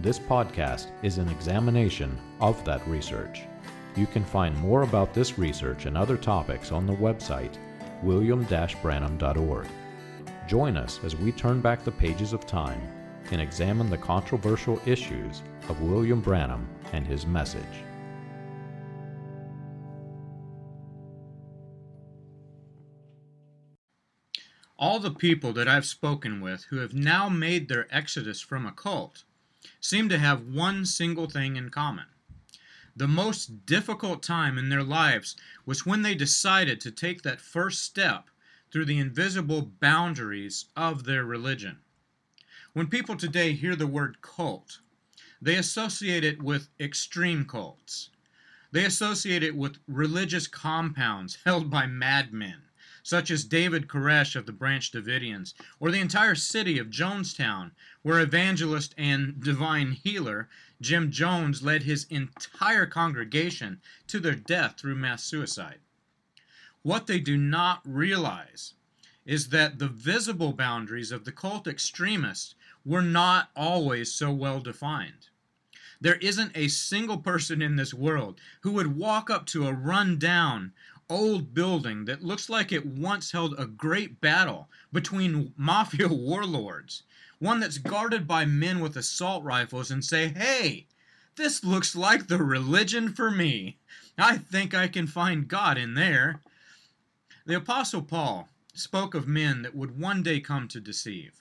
This podcast is an examination of that research. You can find more about this research and other topics on the website william-branham.org. Join us as we turn back the pages of time and examine the controversial issues of William Branham and his message. All the people that I've spoken with who have now made their exodus from a cult seem to have one single thing in common. The most difficult time in their lives was when they decided to take that first step through the invisible boundaries of their religion. When people today hear the word cult, they associate it with extreme cults. They associate it with religious compounds held by madmen such as David Koresh of the Branch Davidians, or the entire city of Jonestown, where evangelist and divine healer Jim Jones led his entire congregation to their death through mass suicide. What they do not realize is that the visible boundaries of the cult extremists were not always so well defined. There isn't a single person in this world who would walk up to a run-down old building that looks like it once held a great battle between mafia warlords, one that's guarded by men with assault rifles, and say, hey, this looks like the religion for me. I think I can find God in there. The Apostle Paul spoke of men that would one day come to deceive.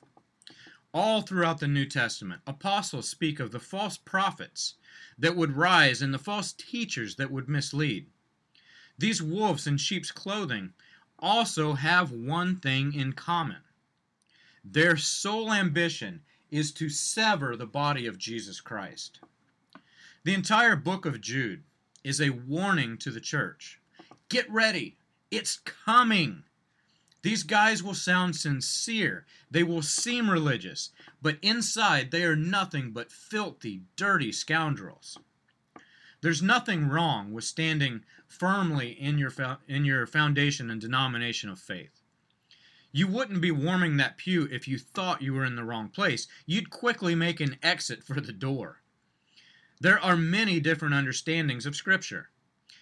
All throughout the New Testament, apostles speak of the false prophets that would rise and the false teachers that would mislead. These wolves in sheep's clothing also have one thing in common. Their sole ambition is to sever the body of Jesus Christ. The entire book of Jude is a warning to the church. Get ready, it's coming. These guys will sound sincere, they will seem religious, but inside they are nothing but filthy, dirty scoundrels. There's nothing wrong with standing firmly in your in your foundation and denomination of faith. You wouldn't be warming that pew if you thought you were in the wrong place. You'd quickly make an exit for the door. There are many different understandings of Scripture.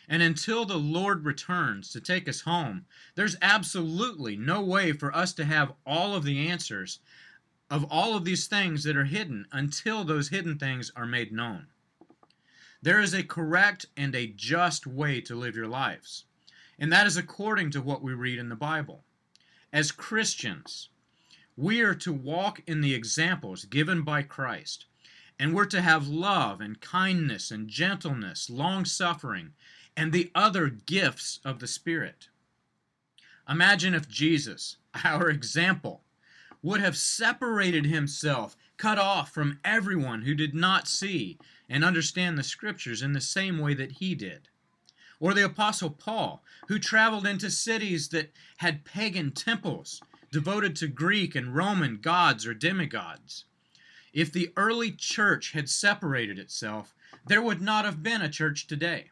And until the Lord returns to take us home, there's absolutely no way for us to have all of the answers of all of these things that are hidden until those hidden things are made known. There is a correct and a just way to live your lives, and that is according to what we read in the Bible. As Christians, we are to walk in the examples given by Christ, and we're to have love and kindness and gentleness, long suffering, and the other gifts of the Spirit. Imagine if Jesus, our example, would have separated himself, cut off from everyone who did not see and understand the scriptures in the same way that he did. Or the Apostle Paul, who traveled into cities that had pagan temples devoted to Greek and Roman gods or demigods. If the early church had separated itself, there would not have been a church today.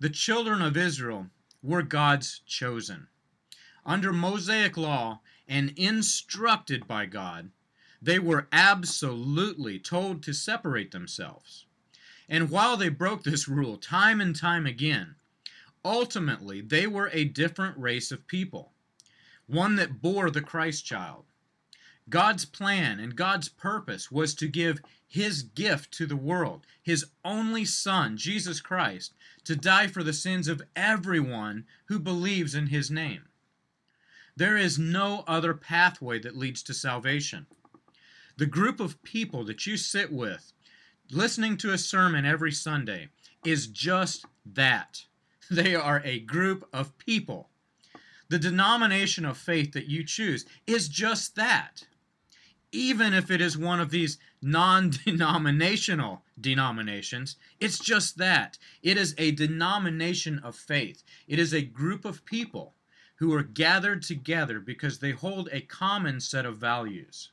The children of Israel were God's chosen. Under Mosaic law and instructed by God, they were absolutely told to separate themselves. And while they broke this rule time and time again, ultimately they were a different race of people, one that bore the Christ child. God's plan and God's purpose was to give his gift to the world, his only Son, Jesus Christ, to die for the sins of everyone who believes in his name. There is no other pathway that leads to salvation. The group of people that you sit with, listening to a sermon every Sunday, is just that. They are a group of people. The denomination of faith that you choose is just that. Even if it is one of these non denominational denominations, it's just that. It is a denomination of faith, it is a group of people who are gathered together because they hold a common set of values.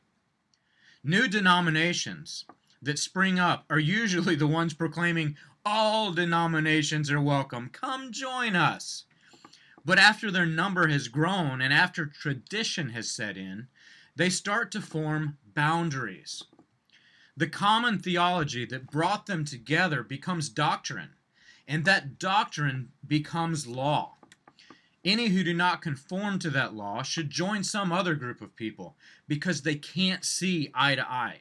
New denominations that spring up are usually the ones proclaiming all denominations are welcome. Come join us. But after their number has grown and after tradition has set in, they start to form boundaries. The common theology that brought them together becomes doctrine, and that doctrine becomes law. Any who do not conform to that law should join some other group of people because they can't see eye to eye.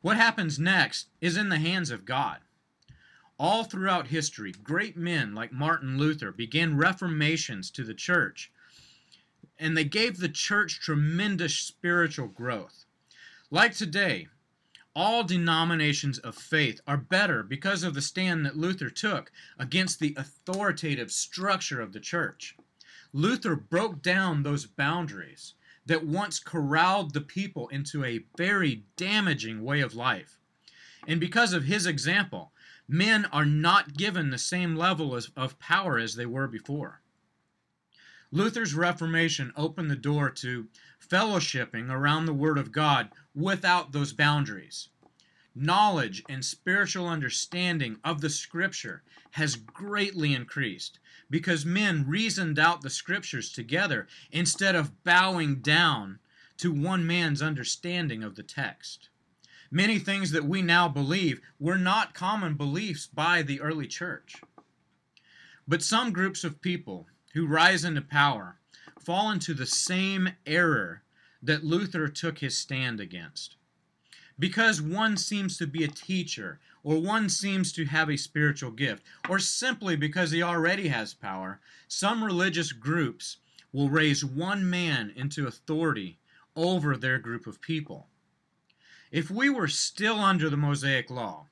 What happens next is in the hands of God. All throughout history, great men like Martin Luther began reformations to the church, and they gave the church tremendous spiritual growth. Like today, all denominations of faith are better because of the stand that Luther took against the authoritative structure of the church. Luther broke down those boundaries that once corralled the people into a very damaging way of life. And because of his example, men are not given the same level of power as they were before. Luther's Reformation opened the door to fellowshipping around the Word of God without those boundaries. Knowledge and spiritual understanding of the Scripture has greatly increased because men reasoned out the Scriptures together instead of bowing down to one man's understanding of the text. Many things that we now believe were not common beliefs by the early church. But some groups of people who rise into power fall into the same error that Luther took his stand against. Because one seems to be a teacher, or one seems to have a spiritual gift, or simply because he already has power, some religious groups will raise one man into authority over their group of people. If we were still under the Mosaic Law,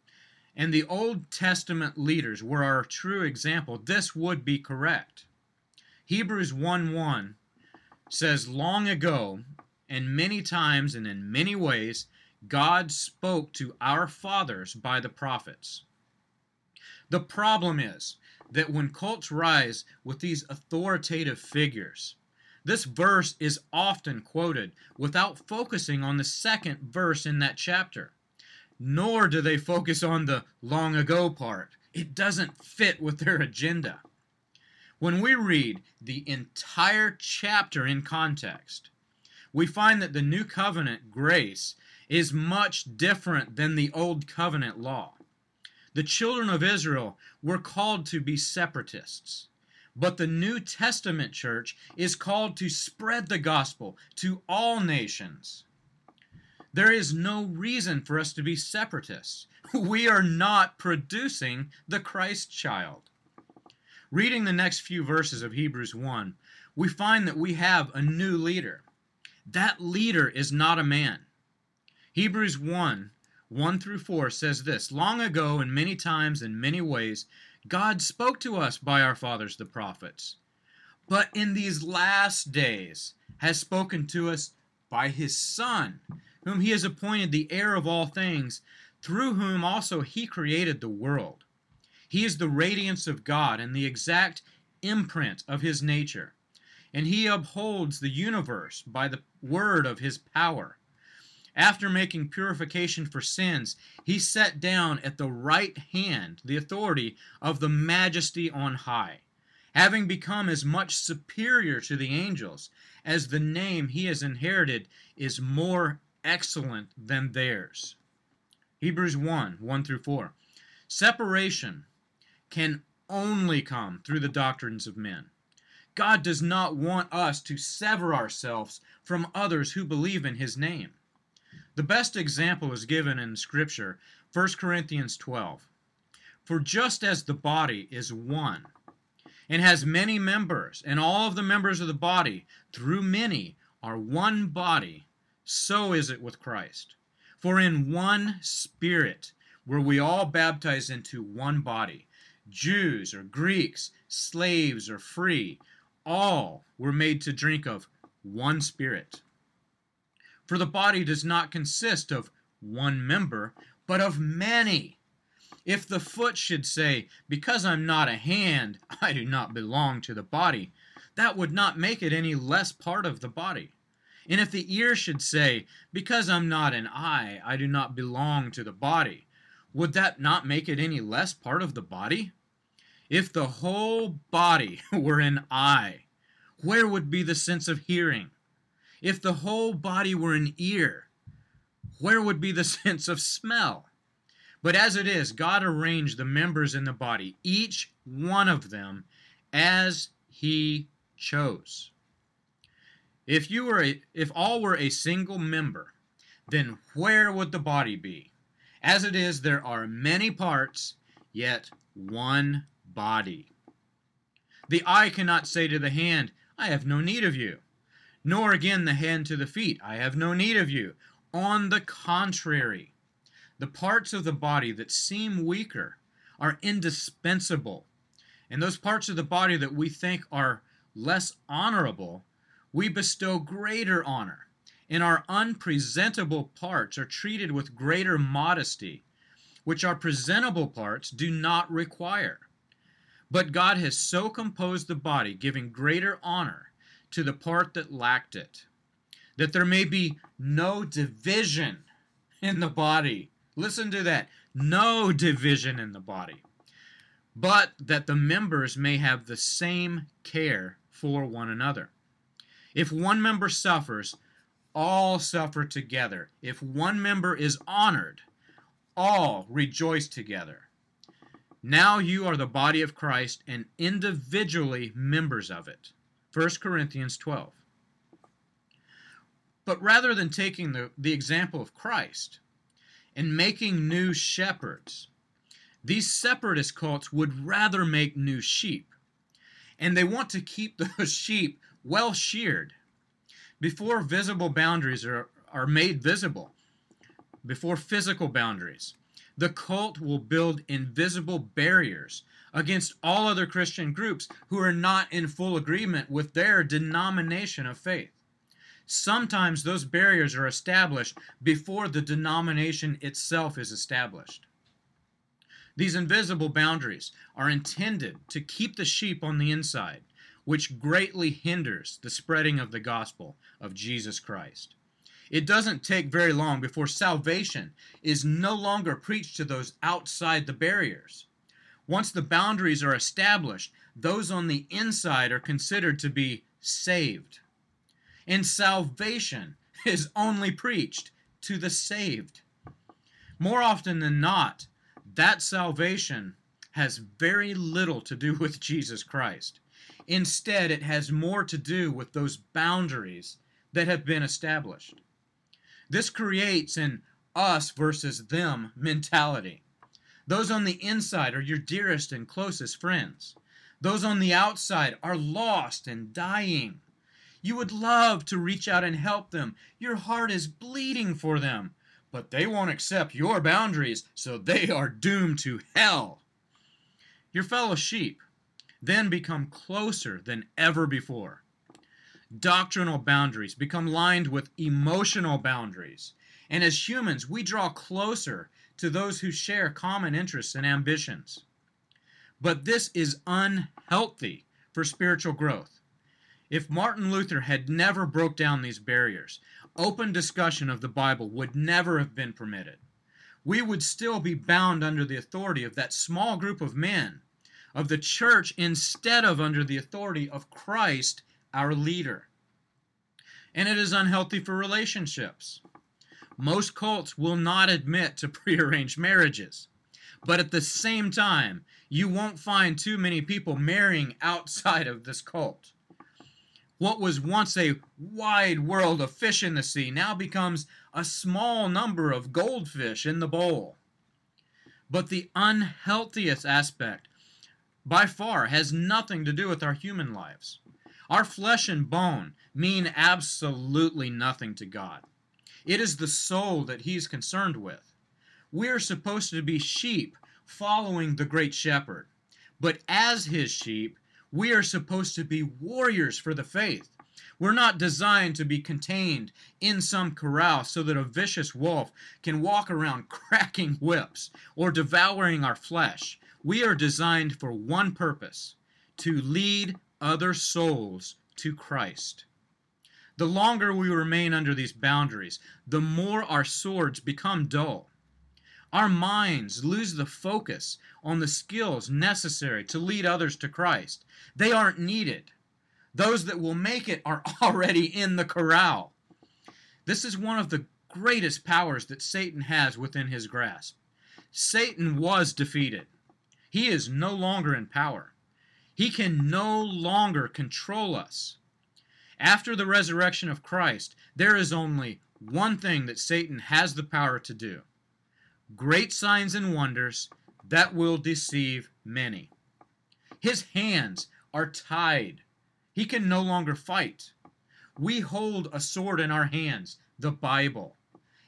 and the Old Testament leaders were our true example, this would be correct. Hebrews 1 1 says, Long ago, and many times and in many ways, God spoke to our fathers by the prophets. The problem is that when cults rise with these authoritative figures, this verse is often quoted without focusing on the second verse in that chapter. Nor do they focus on the long ago part. It doesn't fit with their agenda. When we read the entire chapter in context, we find that the New Covenant grace is much different than the Old Covenant law. The children of Israel were called to be separatists. But the New Testament church is called to spread the gospel to all nations. There is no reason for us to be separatists. We are not producing the Christ child. Reading the next few verses of Hebrews 1, we find that we have a new leader. That leader is not a man. Hebrews 1 1 through 4 says this Long ago, and many times, in many ways, God spoke to us by our fathers, the prophets, but in these last days has spoken to us by his Son, whom he has appointed the heir of all things, through whom also he created the world. He is the radiance of God and the exact imprint of his nature, and he upholds the universe by the word of his power. After making purification for sins, he sat down at the right hand the authority of the majesty on high, having become as much superior to the angels as the name he has inherited is more excellent than theirs. Hebrews 1 1 through 4. Separation can only come through the doctrines of men. God does not want us to sever ourselves from others who believe in his name. The best example is given in Scripture, 1 Corinthians 12. For just as the body is one, and has many members, and all of the members of the body, through many, are one body, so is it with Christ. For in one Spirit were we all baptized into one body, Jews or Greeks, slaves or free, all were made to drink of one Spirit. For the body does not consist of one member, but of many. If the foot should say, Because I'm not a hand, I do not belong to the body, that would not make it any less part of the body. And if the ear should say, Because I'm not an eye, I do not belong to the body, would that not make it any less part of the body? If the whole body were an eye, where would be the sense of hearing? If the whole body were an ear, where would be the sense of smell? But as it is, God arranged the members in the body, each one of them, as He chose. If you were a, if all were a single member, then where would the body be? As it is, there are many parts, yet one body. The eye cannot say to the hand, I have no need of you. Nor again the hand to the feet, I have no need of you. On the contrary, the parts of the body that seem weaker are indispensable. And those parts of the body that we think are less honorable, we bestow greater honor. And our unpresentable parts are treated with greater modesty, which our presentable parts do not require. But God has so composed the body, giving greater honor to the part that lacked it, that there may be no division in the body. Listen to that no division in the body, but that the members may have the same care for one another. If one member suffers, all suffer together. If one member is honored, all rejoice together. Now you are the body of Christ and individually members of it. 1 Corinthians 12. But rather than taking the, the example of Christ and making new shepherds, these separatist cults would rather make new sheep. And they want to keep those sheep well sheared before visible boundaries are, are made visible, before physical boundaries the cult will build invisible barriers against all other Christian groups who are not in full agreement with their denomination of faith. Sometimes those barriers are established before the denomination itself is established. These invisible boundaries are intended to keep the sheep on the inside, which greatly hinders the spreading of the gospel of Jesus Christ. It doesn't take very long before salvation is no longer preached to those outside the barriers. Once the boundaries are established, those on the inside are considered to be saved. And salvation is only preached to the saved. More often than not, that salvation has very little to do with Jesus Christ. Instead, it has more to do with those boundaries that have been established. This creates an us versus them mentality. Those on the inside are your dearest and closest friends. Those on the outside are lost and dying. You would love to reach out and help them. Your heart is bleeding for them. But they won't accept your boundaries, so they are doomed to hell. Your fellow sheep then become closer than ever before doctrinal boundaries become lined with emotional boundaries. And as humans, we draw closer to those who share common interests and ambitions. But this is unhealthy for spiritual growth. If Martin Luther had never broke down these barriers, open discussion of the Bible would never have been permitted. We would still be bound under the authority of that small group of men, of the church, instead of under the authority of Christ our leader. And it is unhealthy for relationships. Most cults will not admit to prearranged marriages. But at the same time, you won't find too many people marrying outside of this cult. What was once a wide world of fish in the sea now becomes a small number of goldfish in the bowl. But the unhealthiest aspect, by far, has nothing to do with our human lives. Our flesh and bone mean absolutely nothing to God. It is the soul that He's concerned with. We are supposed to be sheep following the great shepherd. But as His sheep, we are supposed to be warriors for the faith. We're not designed to be contained in some corral so that a vicious wolf can walk around cracking whips or devouring our flesh. We are designed for one purpose to lead other souls to Christ. The longer we remain under these boundaries, the more our swords become dull. Our minds lose the focus on the skills necessary to lead others to Christ. They aren't needed. Those that will make it are already in the corral. This is one of the greatest powers that Satan has within his grasp. Satan was defeated. He is no longer in power. He can no longer control us. After the resurrection of Christ, there is only one thing that Satan has the power to do great signs and wonders that will deceive many. His hands are tied. He can no longer fight. We hold a sword in our hands, the Bible,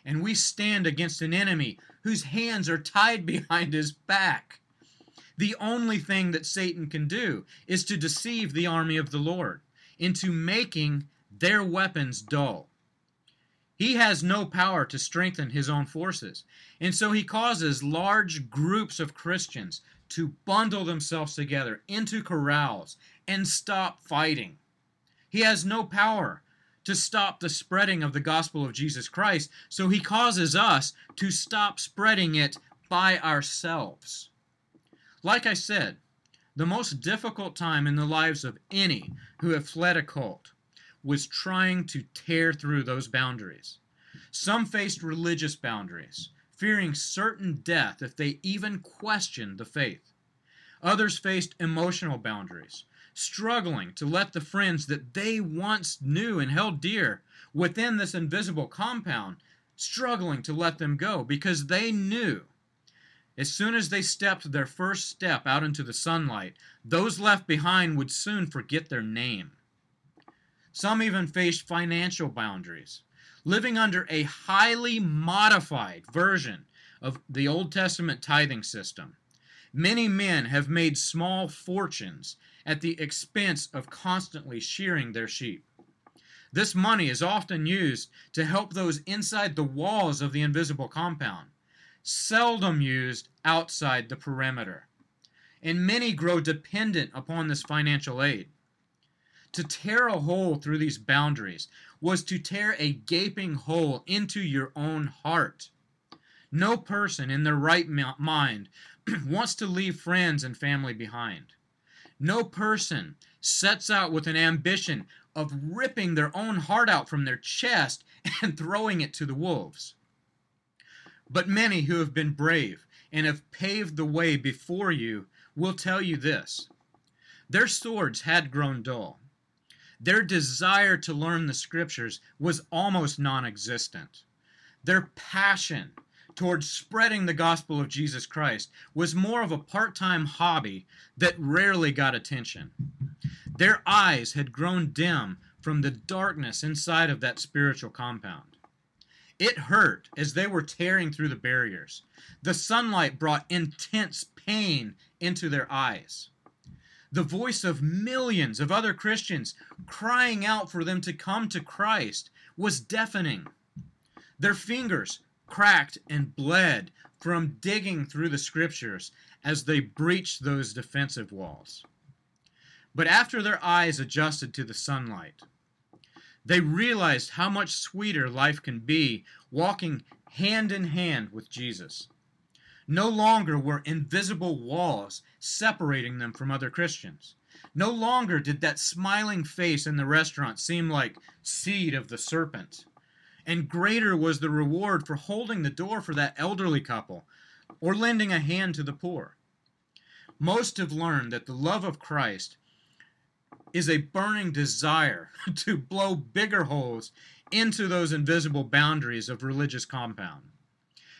and we stand against an enemy whose hands are tied behind his back. The only thing that Satan can do is to deceive the army of the Lord into making their weapons dull. He has no power to strengthen his own forces, and so he causes large groups of Christians to bundle themselves together into corrals and stop fighting. He has no power to stop the spreading of the gospel of Jesus Christ, so he causes us to stop spreading it by ourselves. Like I said, the most difficult time in the lives of any who have fled a cult was trying to tear through those boundaries. Some faced religious boundaries, fearing certain death if they even questioned the faith. Others faced emotional boundaries, struggling to let the friends that they once knew and held dear within this invisible compound, struggling to let them go because they knew as soon as they stepped their first step out into the sunlight, those left behind would soon forget their name. Some even faced financial boundaries, living under a highly modified version of the Old Testament tithing system. Many men have made small fortunes at the expense of constantly shearing their sheep. This money is often used to help those inside the walls of the invisible compound seldom used outside the perimeter, and many grow dependent upon this financial aid. To tear a hole through these boundaries was to tear a gaping hole into your own heart. No person in their right mind wants to leave friends and family behind. No person sets out with an ambition of ripping their own heart out from their chest and throwing it to the wolves. But many who have been brave and have paved the way before you will tell you this their swords had grown dull. Their desire to learn the scriptures was almost non existent. Their passion towards spreading the gospel of Jesus Christ was more of a part time hobby that rarely got attention. Their eyes had grown dim from the darkness inside of that spiritual compound. It hurt as they were tearing through the barriers. The sunlight brought intense pain into their eyes. The voice of millions of other Christians crying out for them to come to Christ was deafening. Their fingers cracked and bled from digging through the scriptures as they breached those defensive walls. But after their eyes adjusted to the sunlight, they realized how much sweeter life can be walking hand in hand with Jesus. No longer were invisible walls separating them from other Christians. No longer did that smiling face in the restaurant seem like seed of the serpent. And greater was the reward for holding the door for that elderly couple or lending a hand to the poor. Most have learned that the love of Christ is a burning desire to blow bigger holes into those invisible boundaries of religious compound.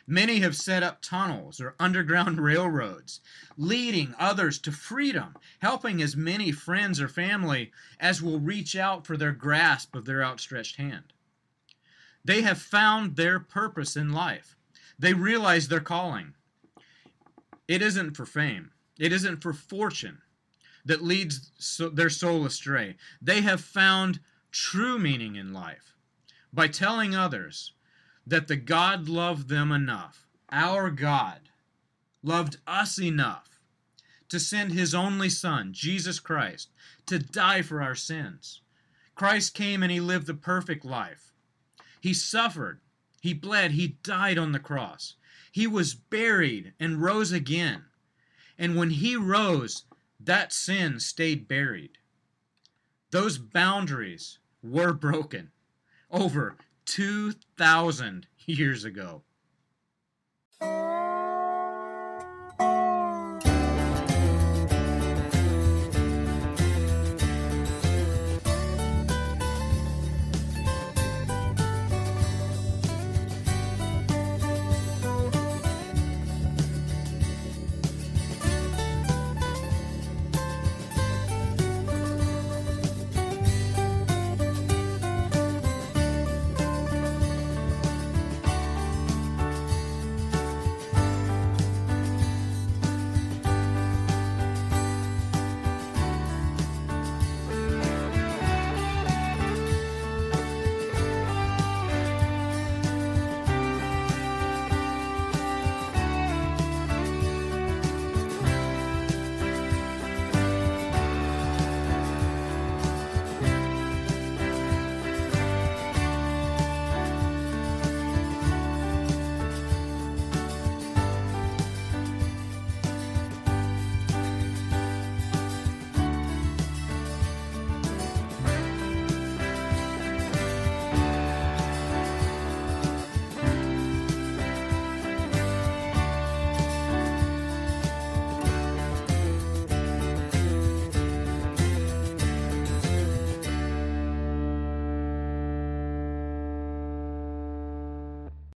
Many have set up tunnels or underground railroads, leading others to freedom, helping as many friends or family as will reach out for their grasp of their outstretched hand. They have found their purpose in life. They realize their calling. It isn't for fame, it isn't for fortune that leads their soul astray. They have found true meaning in life by telling others that the God loved them enough, our God loved us enough to send his only Son, Jesus Christ, to die for our sins. Christ came and he lived the perfect life. He suffered, he bled, he died on the cross. He was buried and rose again. And when he rose, that sin stayed buried. Those boundaries were broken over 2,000 years ago.